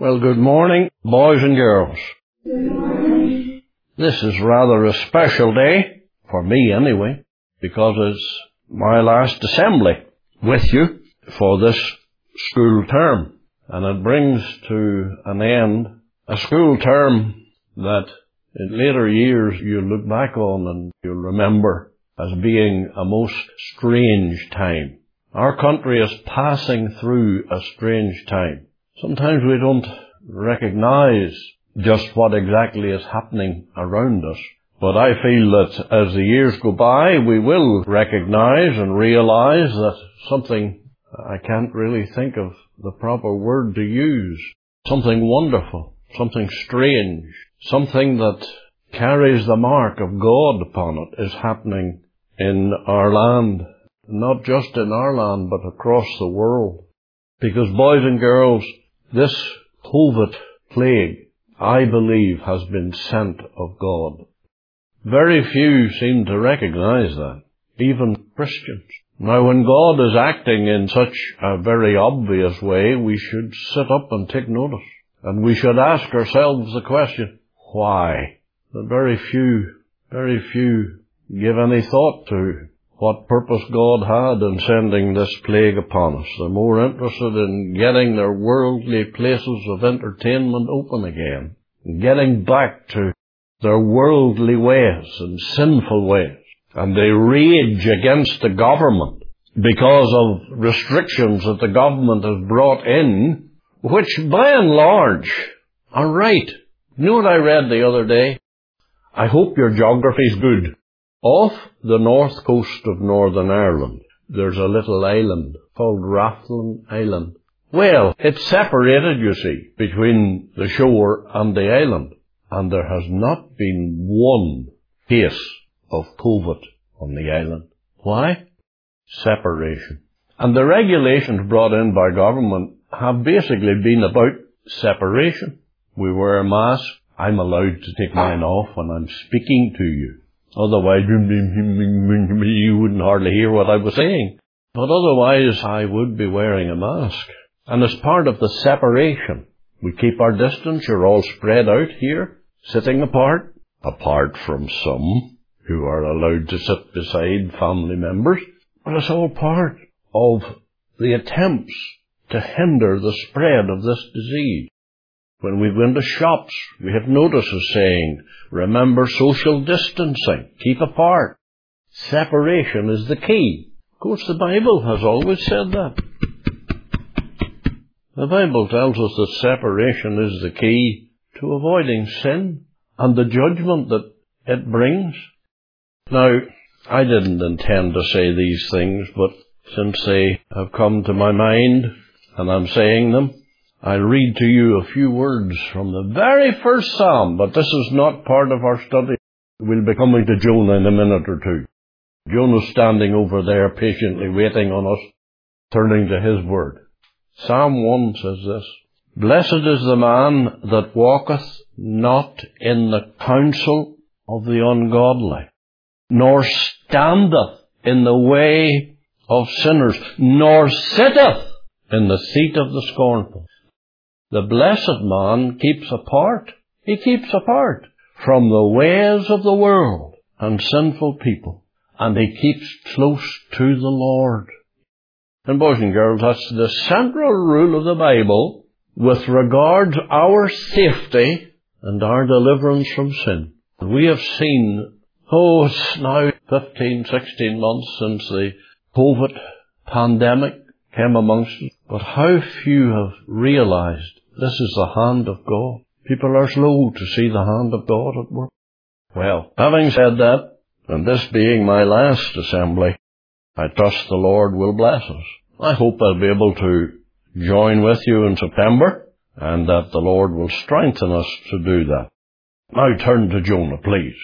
Well, good morning, boys and girls. This is rather a special day, for me anyway, because it's my last assembly with you for this school term. And it brings to an end a school term that in later years you'll look back on and you'll remember as being a most strange time. Our country is passing through a strange time. Sometimes we don't recognize just what exactly is happening around us. But I feel that as the years go by, we will recognize and realize that something I can't really think of the proper word to use. Something wonderful, something strange, something that carries the mark of God upon it is happening in our land. Not just in our land, but across the world. Because boys and girls, this COVID plague, I believe, has been sent of God. Very few seem to recognize that, even Christians. Now when God is acting in such a very obvious way, we should sit up and take notice. And we should ask ourselves the question, why? But very few, very few give any thought to what purpose God had in sending this plague upon us. They're more interested in getting their worldly places of entertainment open again, getting back to their worldly ways and sinful ways. And they rage against the government because of restrictions that the government has brought in, which by and large are right. You know what I read the other day? I hope your geography's good. Off the north coast of Northern Ireland, there's a little island called Rathlin Island. Well, it's separated, you see, between the shore and the island, and there has not been one case of COVID on the island. Why? Separation. And the regulations brought in by government have basically been about separation. We wear a mask. I'm allowed to take mine off when I'm speaking to you. Otherwise, you wouldn't hardly hear what I was saying. But otherwise, I would be wearing a mask. And as part of the separation, we keep our distance. You're all spread out here, sitting apart, apart from some who are allowed to sit beside family members. But it's all part of the attempts to hinder the spread of this disease. When we go into shops, we have notices saying, remember social distancing, keep apart. Separation is the key. Of course, the Bible has always said that. The Bible tells us that separation is the key to avoiding sin and the judgment that it brings. Now, I didn't intend to say these things, but since they have come to my mind and I'm saying them, I'll read to you a few words from the very first psalm, but this is not part of our study. We'll be coming to Jonah in a minute or two. Jonah's standing over there patiently waiting on us, turning to his word. Psalm 1 says this, Blessed is the man that walketh not in the counsel of the ungodly, nor standeth in the way of sinners, nor sitteth in the seat of the scornful. The blessed man keeps apart. He keeps apart from the ways of the world and sinful people. And he keeps close to the Lord. And boys and girls, that's the central rule of the Bible with regard to our safety and our deliverance from sin. We have seen, oh, it's now 15, 16 months since the COVID pandemic came amongst us, but how few have realized this is the hand of God. People are slow to see the hand of God at work. Well, having said that, and this being my last assembly, I trust the Lord will bless us. I hope I'll be able to join with you in September, and that the Lord will strengthen us to do that. Now turn to Jonah, please.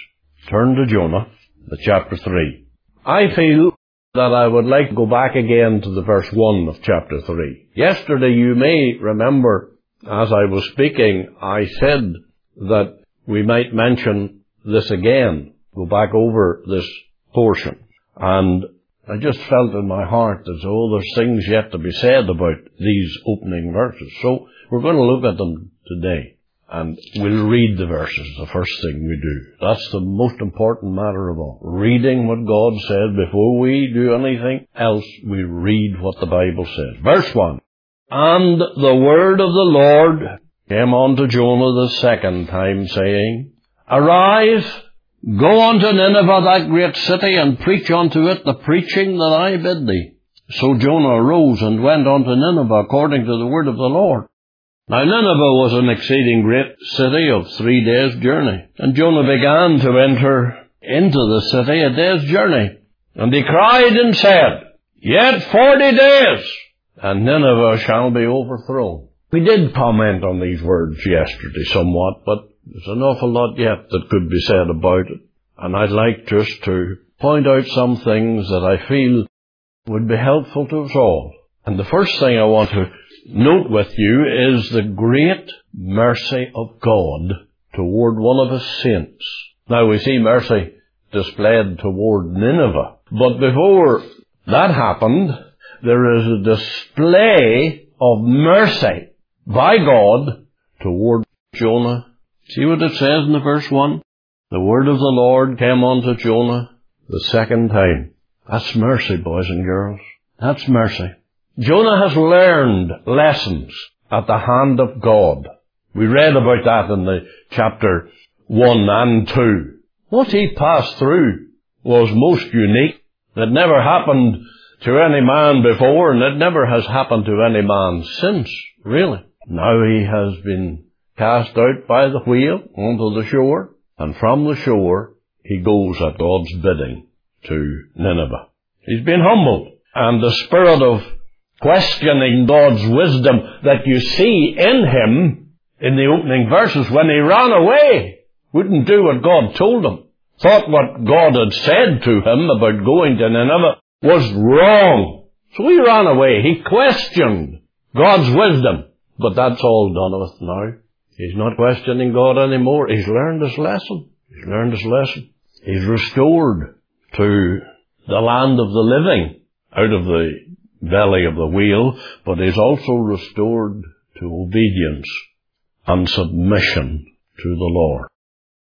Turn to Jonah, the chapter 3. I feel that I would like to go back again to the verse 1 of chapter 3. Yesterday you may remember as I was speaking, I said that we might mention this again, go back over this portion. And I just felt in my heart that, oh, there's things yet to be said about these opening verses. So we're going to look at them today. And we'll read the verses, the first thing we do. That's the most important matter of all. Reading what God said before we do anything else, we read what the Bible says. Verse 1. And the word of the Lord came unto Jonah the second time, saying, Arise, go unto Nineveh, that great city, and preach unto it the preaching that I bid thee. So Jonah arose and went unto Nineveh according to the word of the Lord. Now Nineveh was an exceeding great city of three days' journey, and Jonah began to enter into the city a day's journey. And he cried and said, Yet forty days, and Nineveh shall be overthrown. We did comment on these words yesterday somewhat, but there's an awful lot yet that could be said about it. And I'd like just to point out some things that I feel would be helpful to us all. And the first thing I want to note with you is the great mercy of God toward one of his saints. Now we see mercy displayed toward Nineveh. But before that happened, there is a display of mercy by God toward Jonah. See what it says in the verse 1? The word of the Lord came unto Jonah the second time. That's mercy, boys and girls. That's mercy. Jonah has learned lessons at the hand of God. We read about that in the chapter 1 and 2. What he passed through was most unique. It never happened to any man before and it never has happened to any man since, really. Now he has been cast out by the wheel onto the shore and from the shore he goes at God's bidding to Nineveh. He's been humbled and the spirit of questioning God's wisdom that you see in him in the opening verses when he ran away, wouldn't do what God told him, thought what God had said to him about going to Nineveh was wrong. So he ran away. He questioned God's wisdom. But that's all done with now. He's not questioning God anymore. He's learned his lesson. He's learned his lesson. He's restored to the land of the living out of the belly of the wheel, but is also restored to obedience and submission to the Lord.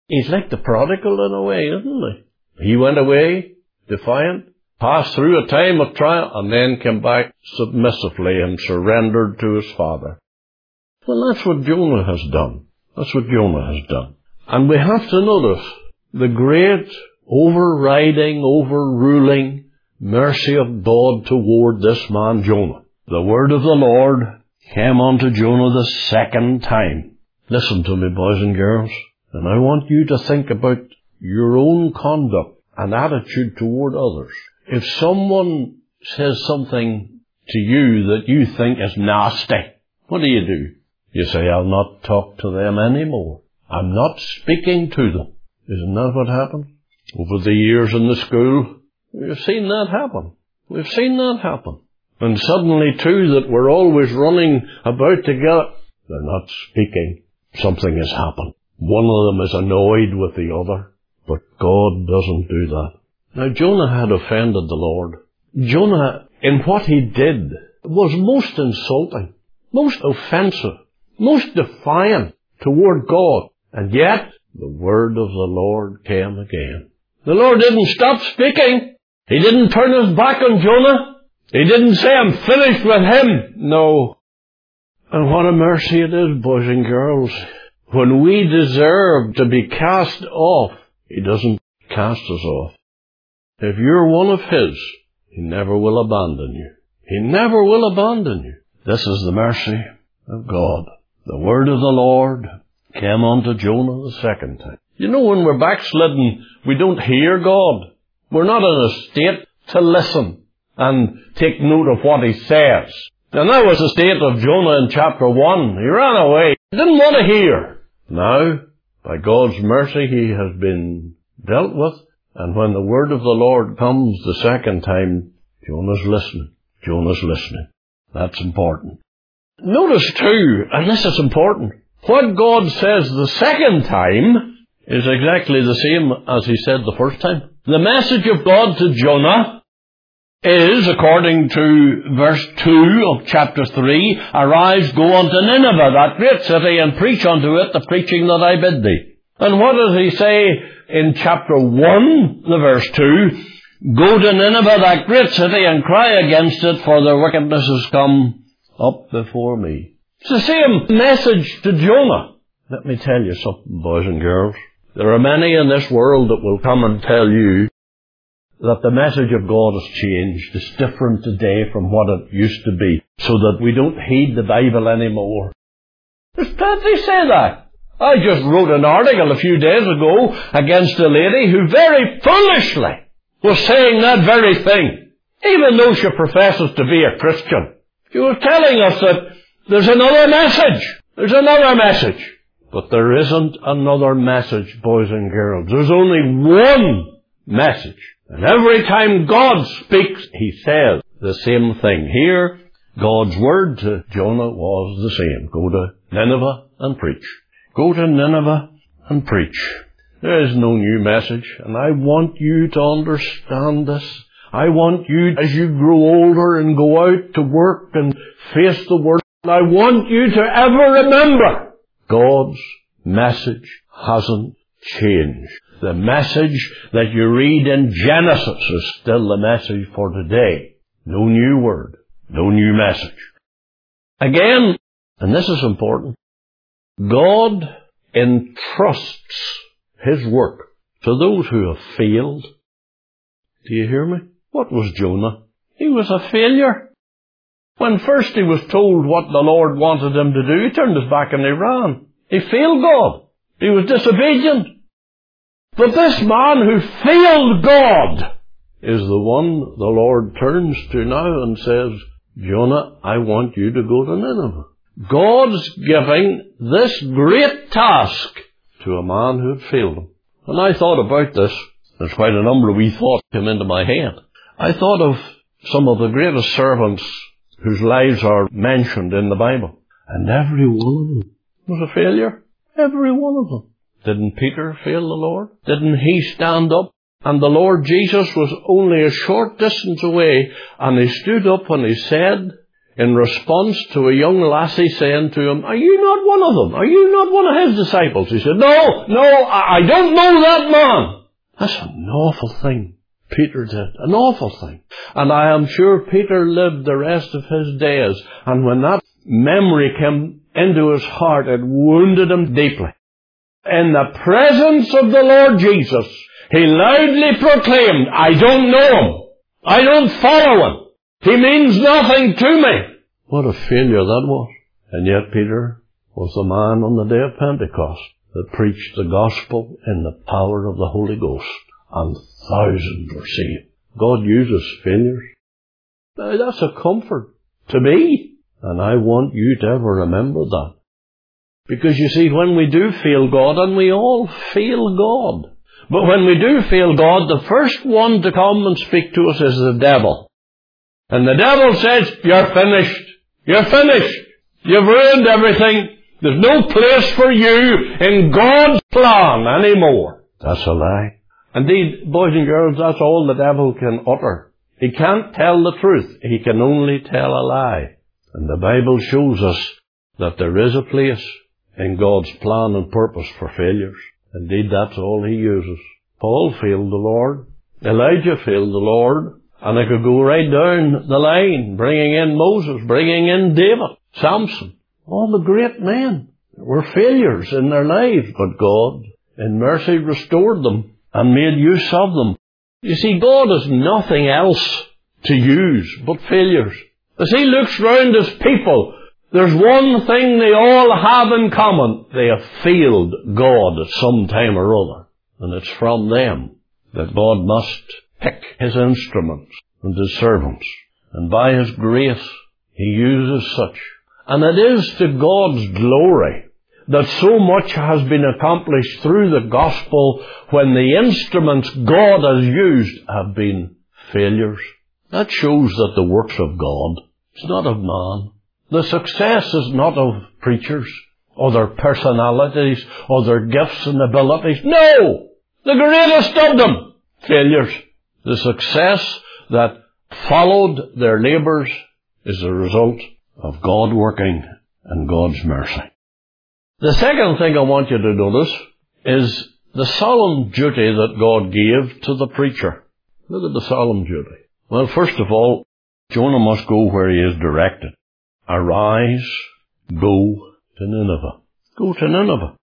He's like the prodigal in a way, isn't he? He went away defiant, passed through a time of trial, and then came back submissively and surrendered to his father. Well, that's what Jonah has done. That's what Jonah has done. And we have to notice the great overriding, overruling mercy of God toward this man Jonah. The word of the Lord came unto Jonah the second time. Listen to me, boys and girls, and I want you to think about your own conduct and attitude toward others. If someone says something to you that you think is nasty, what do you do? You say, I'll not talk to them anymore. I'm not speaking to them. Isn't that what happened? Over the years in the school, We've seen that happen. We've seen that happen. And suddenly too that we're always running about together, they're not speaking. Something has happened. One of them is annoyed with the other, but God doesn't do that. Now Jonah had offended the Lord. Jonah, in what he did, was most insulting, most offensive, most defiant toward God. And yet, the word of the Lord came again. The Lord didn't stop speaking. He didn't turn his back on Jonah. He didn't say, I'm finished with him. No. And what a mercy it is, boys and girls. When we deserve to be cast off, He doesn't cast us off. If you're one of His, He never will abandon you. He never will abandon you. This is the mercy of God. The word of the Lord came unto Jonah the second time. You know, when we're backslidden, we don't hear God. We're not in a state to listen and take note of what he says. And that was the state of Jonah in chapter 1. He ran away. He didn't want to hear. Now, by God's mercy, he has been dealt with. And when the word of the Lord comes the second time, Jonah's listening. Jonah's listening. That's important. Notice too, and this is important, what God says the second time is exactly the same as he said the first time. The message of God to Jonah is, according to verse 2 of chapter 3, Arise, go unto Nineveh, that great city, and preach unto it the preaching that I bid thee. And what does he say in chapter 1, the verse 2? Go to Nineveh, that great city, and cry against it, for their wickedness has come up before me. It's the same message to Jonah. Let me tell you something, boys and girls. There are many in this world that will come and tell you that the message of God has changed. It's different today from what it used to be, so that we don't heed the Bible anymore. There's plenty say that. I just wrote an article a few days ago against a lady who very foolishly was saying that very thing, even though she professes to be a Christian. She was telling us that there's another message. There's another message. But there isn't another message, boys and girls. There's only one message. And every time God speaks, He says the same thing. Here, God's word to Jonah was the same. Go to Nineveh and preach. Go to Nineveh and preach. There is no new message, and I want you to understand this. I want you, as you grow older and go out to work and face the world, I want you to ever remember God's message hasn't changed. The message that you read in Genesis is still the message for today. No new word. No new message. Again, and this is important, God entrusts His work to those who have failed. Do you hear me? What was Jonah? He was a failure. When first he was told what the Lord wanted him to do, he turned his back and he ran. He failed God. He was disobedient. But this man who failed God is the one the Lord turns to now and says, Jonah, I want you to go to Nineveh. God's giving this great task to a man who had failed him. And I thought about this. There's quite a number of wee thoughts come into my head. I thought of some of the greatest servants whose lives are mentioned in the Bible. And every one of them was a failure. Every one of them. Didn't Peter fail the Lord? Didn't he stand up? And the Lord Jesus was only a short distance away, and he stood up and he said, in response to a young lassie saying to him, Are you not one of them? Are you not one of his disciples? He said, No, no, I, I don't know that man. That's an awful thing. Peter did. An awful thing. And I am sure Peter lived the rest of his days. And when that memory came into his heart, it wounded him deeply. In the presence of the Lord Jesus, he loudly proclaimed, I don't know him. I don't follow him. He means nothing to me. What a failure that was. And yet Peter was the man on the day of Pentecost that preached the gospel in the power of the Holy Ghost and thousands were saved. God uses failures. Now that's a comfort to me. And I want you to ever remember that. Because you see, when we do fail God, and we all fail God, but when we do fail God, the first one to come and speak to us is the devil. And the devil says, you're finished. You're finished. You've ruined everything. There's no place for you in God's plan anymore. That's a lie. Indeed, boys and girls, that's all the devil can utter. He can't tell the truth. He can only tell a lie. And the Bible shows us that there is a place in God's plan and purpose for failures. Indeed, that's all he uses. Paul failed the Lord. Elijah failed the Lord. And I could go right down the line, bringing in Moses, bringing in David, Samson. All the great men were failures in their lives, but God, in mercy, restored them and made use of them. You see, God has nothing else to use but failures. As He looks round His people, there's one thing they all have in common. They have failed God at some time or other. And it's from them that God must pick His instruments and His servants. And by His grace, He uses such. And it is to God's glory that so much has been accomplished through the gospel when the instruments God has used have been failures. That shows that the works of God is not of man. The success is not of preachers or their personalities or their gifts and abilities. No! The greatest of them! Failures. The success that followed their labours is the result of God working and God's mercy. The second thing I want you to notice is the solemn duty that God gave to the preacher. Look at the solemn duty. Well, first of all, Jonah must go where he is directed. Arise, go to Nineveh. Go to Nineveh.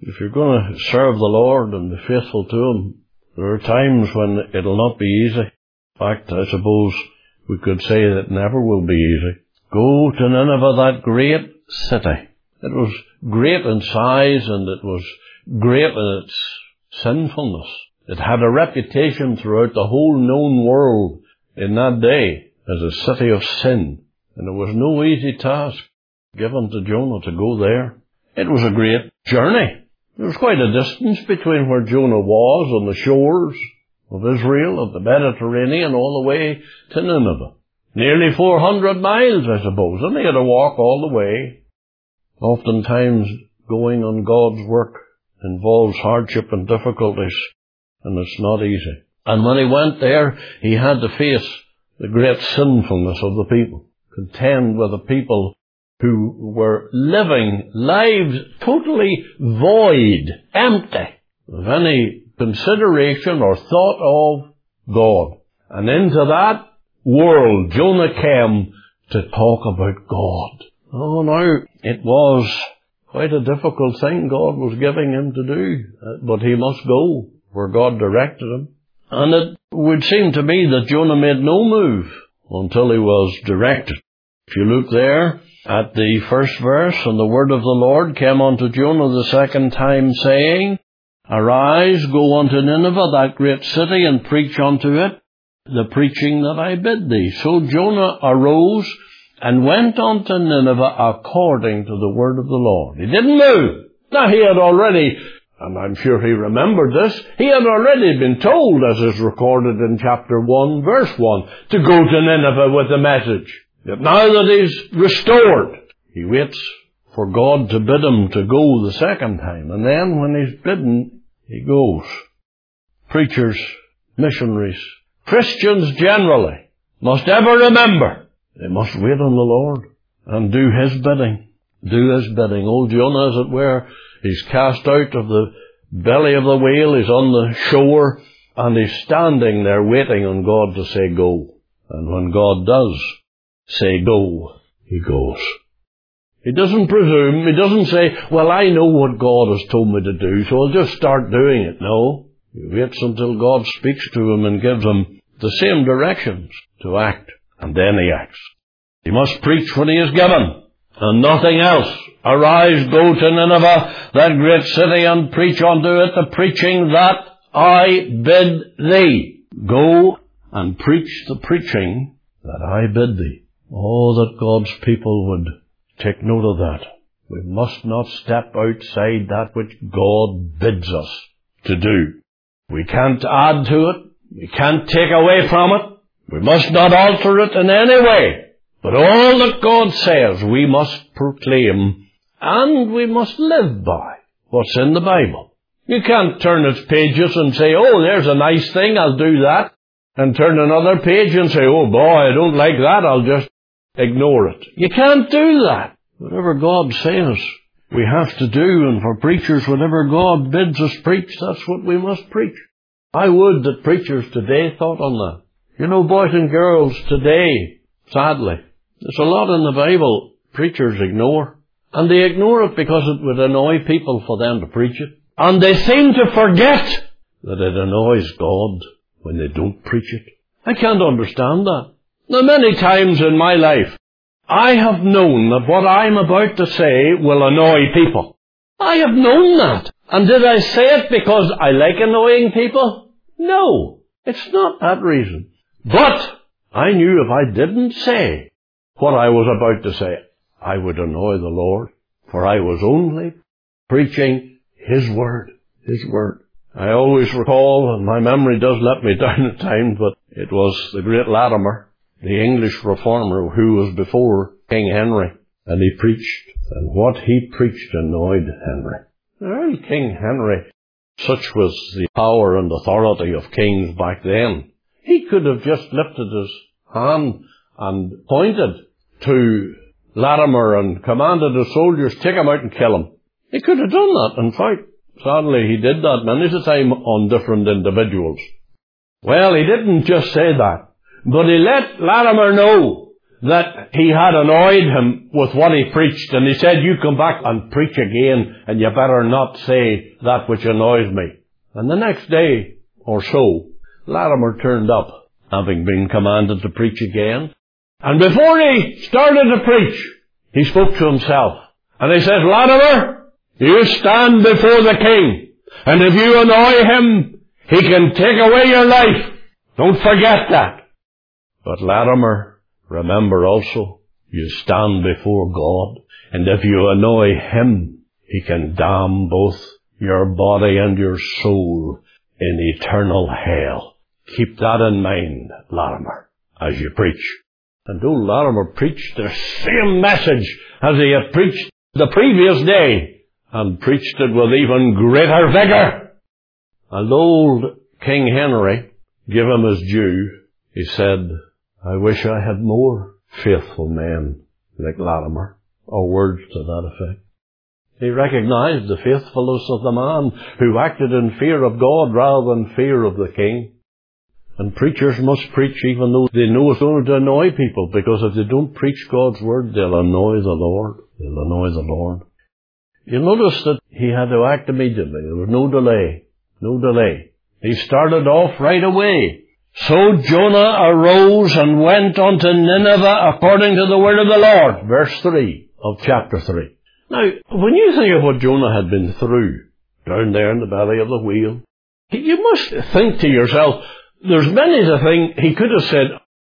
If you're going to serve the Lord and be faithful to Him, there are times when it'll not be easy. In fact, I suppose we could say that never will be easy. Go to Nineveh, that great city. It was great in size and it was great in its sinfulness. It had a reputation throughout the whole known world in that day as a city of sin. And it was no easy task given to Jonah to go there. It was a great journey. There was quite a distance between where Jonah was on the shores of Israel, of the Mediterranean, all the way to Nineveh. Nearly 400 miles, I suppose, and he had to walk all the way. Oftentimes, going on God's work involves hardship and difficulties, and it's not easy. And when he went there, he had to face the great sinfulness of the people, contend with the people who were living lives totally void, empty of any consideration or thought of God. And into that world Jonah came to talk about God. Oh, no, it was quite a difficult thing God was giving him to do, uh, but he must go where God directed him. And it would seem to me that Jonah made no move until he was directed. If you look there at the first verse, and the word of the Lord came unto Jonah the second time, saying, Arise, go unto Nineveh, that great city, and preach unto it the preaching that I bid thee. So Jonah arose and went unto Nineveh according to the word of the Lord. He didn't move. Now he had already and I'm sure he remembered this, he had already been told, as is recorded in chapter 1, verse 1, to go to Nineveh with the message. Now that he's restored, he waits for God to bid him to go the second time. And then when he's bidden, he goes. Preachers, missionaries, Christians generally must ever remember they must wait on the Lord and do His bidding. Do His bidding. Old Jonah, as it were, He's cast out of the belly of the whale, he's on the shore, and he's standing there waiting on God to say go. And when God does say go, he goes. He doesn't presume, he doesn't say, well I know what God has told me to do, so I'll just start doing it. No. He waits until God speaks to him and gives him the same directions to act, and then he acts. He must preach what he is given, and nothing else. Arise, go to Nineveh, that great city, and preach unto it the preaching that I bid thee. Go and preach the preaching that I bid thee. Oh, that God's people would take note of that. We must not step outside that which God bids us to do. We can't add to it. We can't take away from it. We must not alter it in any way. But all that God says we must proclaim and we must live by what's in the Bible. You can't turn its pages and say, oh, there's a nice thing, I'll do that, and turn another page and say, oh boy, I don't like that, I'll just ignore it. You can't do that. Whatever God says, we have to do, and for preachers, whatever God bids us preach, that's what we must preach. I would that preachers today thought on that. You know, boys and girls today, sadly, there's a lot in the Bible preachers ignore. And they ignore it because it would annoy people for them to preach it. And they seem to forget that it annoys God when they don't preach it. I can't understand that. Now many times in my life, I have known that what I'm about to say will annoy people. I have known that. And did I say it because I like annoying people? No. It's not that reason. But I knew if I didn't say what I was about to say, I would annoy the Lord, for I was only preaching His Word, His Word. I always recall, and my memory does let me down at times, but it was the great Latimer, the English reformer who was before King Henry, and he preached, and what he preached annoyed Henry. Well, King Henry, such was the power and authority of kings back then, he could have just lifted his hand and pointed to Latimer and commanded the soldiers, take him out and kill him. He could have done that. In fact, sadly, he did that many a time on different individuals. Well, he didn't just say that, but he let Latimer know that he had annoyed him with what he preached, and he said, you come back and preach again, and you better not say that which annoys me. And the next day or so, Latimer turned up, having been commanded to preach again. And before he started to preach, he spoke to himself. And he says, Latimer, you stand before the king. And if you annoy him, he can take away your life. Don't forget that. But Latimer, remember also, you stand before God. And if you annoy him, he can damn both your body and your soul in eternal hell. Keep that in mind, Latimer, as you preach. And old Latimer preached the same message as he had preached the previous day, and preached it with even greater vigour. And old King Henry give him his due. He said, I wish I had more faithful men like Latimer, or words to that effect. He recognized the faithfulness of the man who acted in fear of God rather than fear of the king. And preachers must preach even though they know it's going to annoy people, because if they don't preach God's word, they'll annoy the Lord. They'll annoy the Lord. You notice that he had to act immediately. There was no delay. No delay. He started off right away. So Jonah arose and went unto Nineveh according to the word of the Lord. Verse 3 of chapter 3. Now, when you think of what Jonah had been through down there in the belly of the whale, you must think to yourself, there's many a thing he could have said,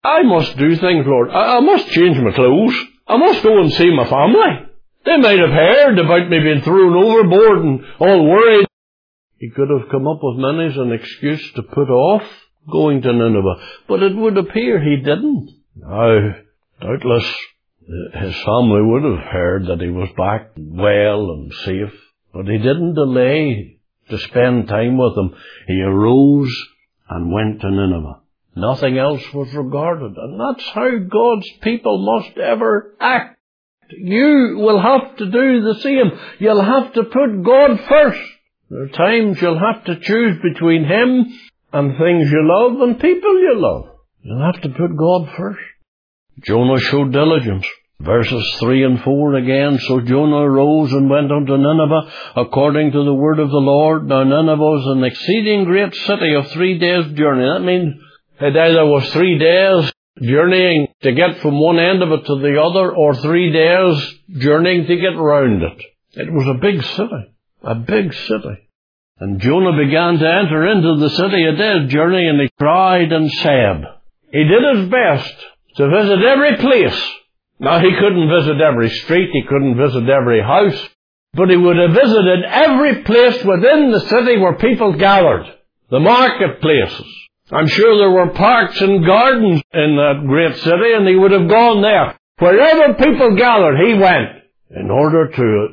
I must do things, Lord. I, must change my clothes. I must go and see my family. They might have heard about me being thrown overboard and all worried. He could have come up with many an excuse to put off going to Nineveh, but it would appear he didn't. Now, doubtless uh, his family would have heard that he was back well and safe, but he didn't delay to spend time with them. He arose and went to Nineveh. Nothing else was regarded, and that's how God's people must ever act. You will have to do the same. You'll have to put God first. There are times you'll have to choose between Him and things you love and people you love. You'll have to put God first. Jonah showed diligence. Verses 3 and 4 again, So Jonah arose and went unto Nineveh according to the word of the Lord. Now Nineveh was an exceeding great city of three days' journey. That means it either was three days journeying to get from one end of it to the other, or three days journeying to get round it. It was a big city. A big city. And Jonah began to enter into the city a day's journey, and he cried and said, He did his best to visit every place. Now he couldn't visit every street, he couldn't visit every house, but he would have visited every place within the city where people gathered. The marketplaces. I'm sure there were parks and gardens in that great city and he would have gone there. Wherever people gathered, he went in order to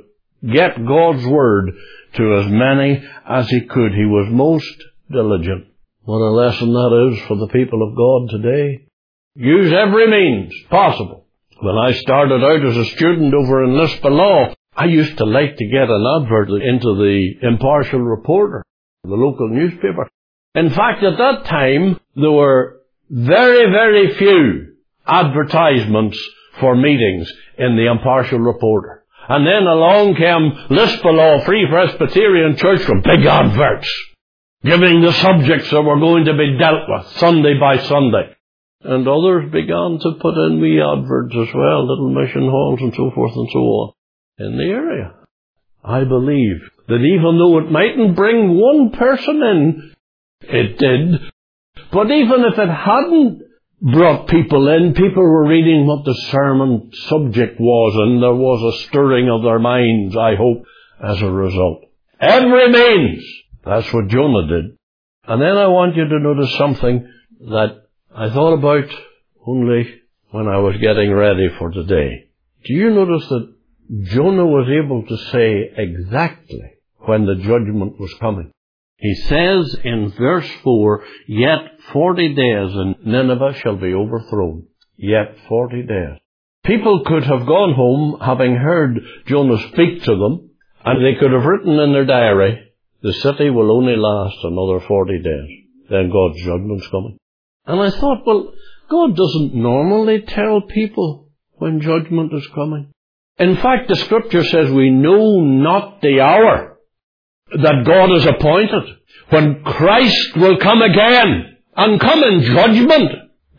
get God's word to as many as he could. He was most diligent. What a lesson that is for the people of God today. Use every means possible. When I started out as a student over in Lispa I used to like to get an advert into the impartial reporter, the local newspaper. In fact, at that time, there were very, very few advertisements for meetings in the impartial reporter. And then along came Lisbellaw Free Presbyterian Church with big adverts, giving the subjects that were going to be dealt with Sunday by Sunday. And others began to put in wee adverts as well, little mission halls and so forth and so on, in the area. I believe that even though it mightn't bring one person in, it did. But even if it hadn't brought people in, people were reading what the sermon subject was, and there was a stirring of their minds, I hope, as a result. Every means. That's what Jonah did. And then I want you to notice something that I thought about only when I was getting ready for today. Do you notice that Jonah was able to say exactly when the judgment was coming? He says in verse 4, Yet forty days and Nineveh shall be overthrown. Yet forty days. People could have gone home having heard Jonah speak to them, and they could have written in their diary, the city will only last another forty days. Then God's judgment's coming. And I thought, well, God doesn't normally tell people when judgment is coming. In fact, the scripture says we know not the hour that God has appointed when Christ will come again and come in judgment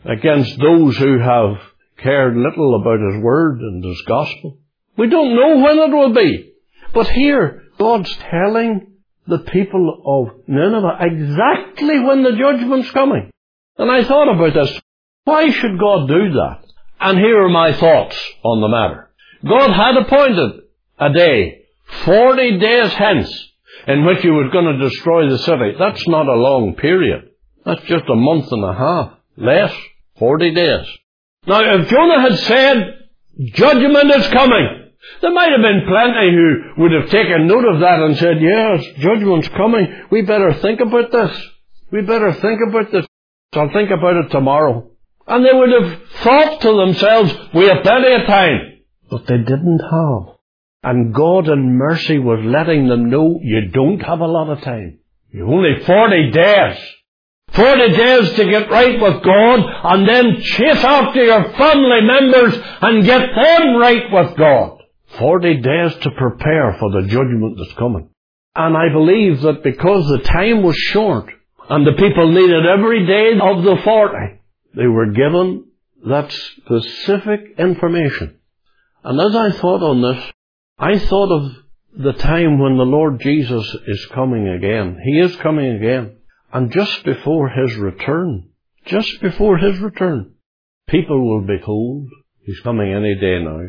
against those who have cared little about His Word and His Gospel. We don't know when it will be. But here, God's telling the people of Nineveh exactly when the judgment's coming. And I thought about this. Why should God do that? And here are my thoughts on the matter. God had appointed a day, 40 days hence, in which he was going to destroy the city. That's not a long period. That's just a month and a half. Less. 40 days. Now, if Jonah had said, judgment is coming, there might have been plenty who would have taken note of that and said, yes, judgment's coming. We better think about this. We better think about this. I'll think about it tomorrow. And they would have thought to themselves, we have plenty of time. But they didn't have. And God in mercy was letting them know you don't have a lot of time. You've only 40 days. 40 days to get right with God and then chase after your family members and get them right with God. 40 days to prepare for the judgment that's coming. And I believe that because the time was short and the people needed every day of the 40, they were given that specific information. And as I thought on this, I thought of the time when the Lord Jesus is coming again. He is coming again. And just before His return, just before His return, people will be told He's coming any day now.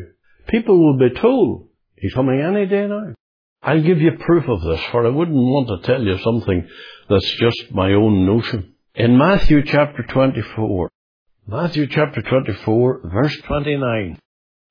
People will be told He's coming any day now. I'll give you proof of this, for I wouldn't want to tell you something that's just my own notion. In Matthew chapter 24, Matthew chapter 24, verse 29,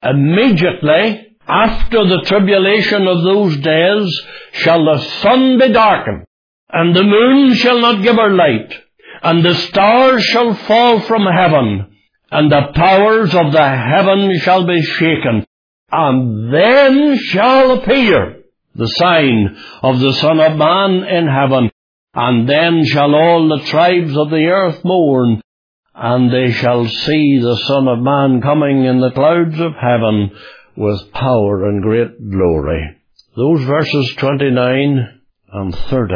immediately after the tribulation of those days shall the sun be darkened, and the moon shall not give her light, and the stars shall fall from heaven, and the powers of the heaven shall be shaken. And then shall appear the sign of the Son of Man in heaven, and then shall all the tribes of the earth mourn, and they shall see the Son of Man coming in the clouds of heaven with power and great glory. Those verses 29 and 30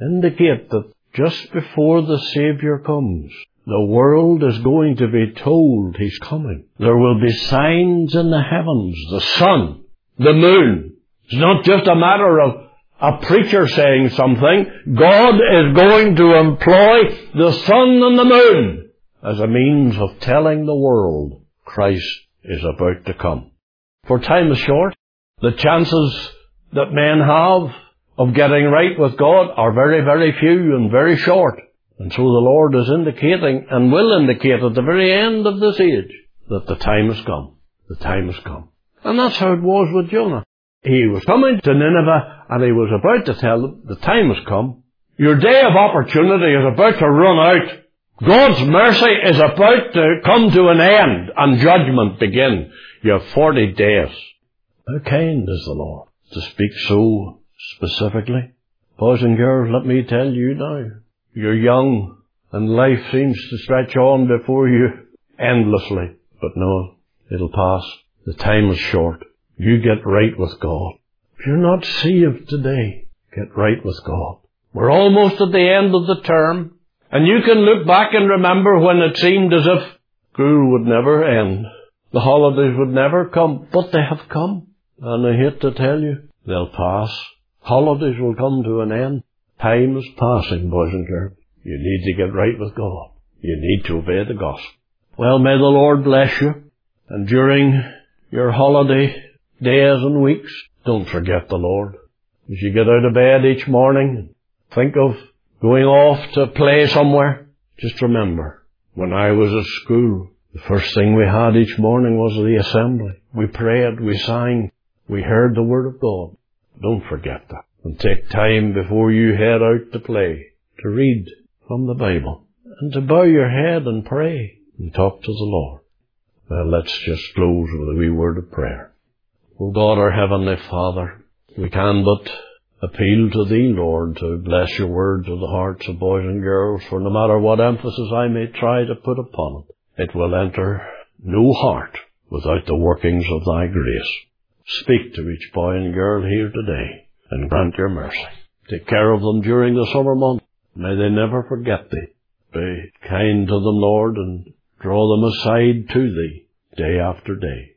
indicate that just before the Saviour comes, the world is going to be told He's coming. There will be signs in the heavens, the sun, the moon. It's not just a matter of a preacher saying something. God is going to employ the sun and the moon as a means of telling the world Christ is about to come. For time is short, the chances that men have of getting right with God are very, very few and very short. And so the Lord is indicating and will indicate at the very end of this age that the time has come. The time has come. And that's how it was with Jonah. He was coming to Nineveh and he was about to tell them the time has come. Your day of opportunity is about to run out. God's mercy is about to come to an end and judgment begin. You have 40 days. How kind is the Lord to speak so specifically? Boys and girls, let me tell you now, you're young and life seems to stretch on before you endlessly. But no, it'll pass. The time is short. You get right with God. If you're not saved today, get right with God. We're almost at the end of the term, and you can look back and remember when it seemed as if school would never end. The holidays would never come, but they have come. And I hate to tell you, they'll pass. Holidays will come to an end. Time is passing, boys and girls. You need to get right with God. You need to obey the gospel. Well, may the Lord bless you. And during your holiday days and weeks, don't forget the Lord. As you get out of bed each morning, think of going off to play somewhere. Just remember, when I was at school, the first thing we had each morning was the assembly. We prayed, we sang, we heard the Word of God. Don't forget that. And take time before you head out to play to read from the Bible and to bow your head and pray and talk to the Lord. Well, let's just close with a wee word of prayer. O God, our Heavenly Father, we can but appeal to Thee, Lord, to bless Your word to the hearts of boys and girls, for no matter what emphasis I may try to put upon it, it will enter no heart without the workings of Thy grace. Speak to each boy and girl here today, and grant Your mercy. Take care of them during the summer months. May they never forget Thee. Be kind to them, Lord, and draw them aside to Thee day after day.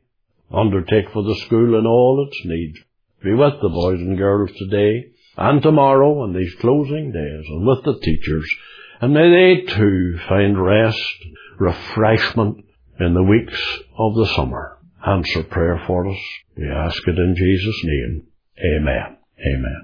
Undertake for the school and all its needs. Be with the boys and girls today and tomorrow and these closing days and with the teachers. And may they too find rest, refreshment in the weeks of the summer. Answer prayer for us. We ask it in Jesus' name. Amen. Amen.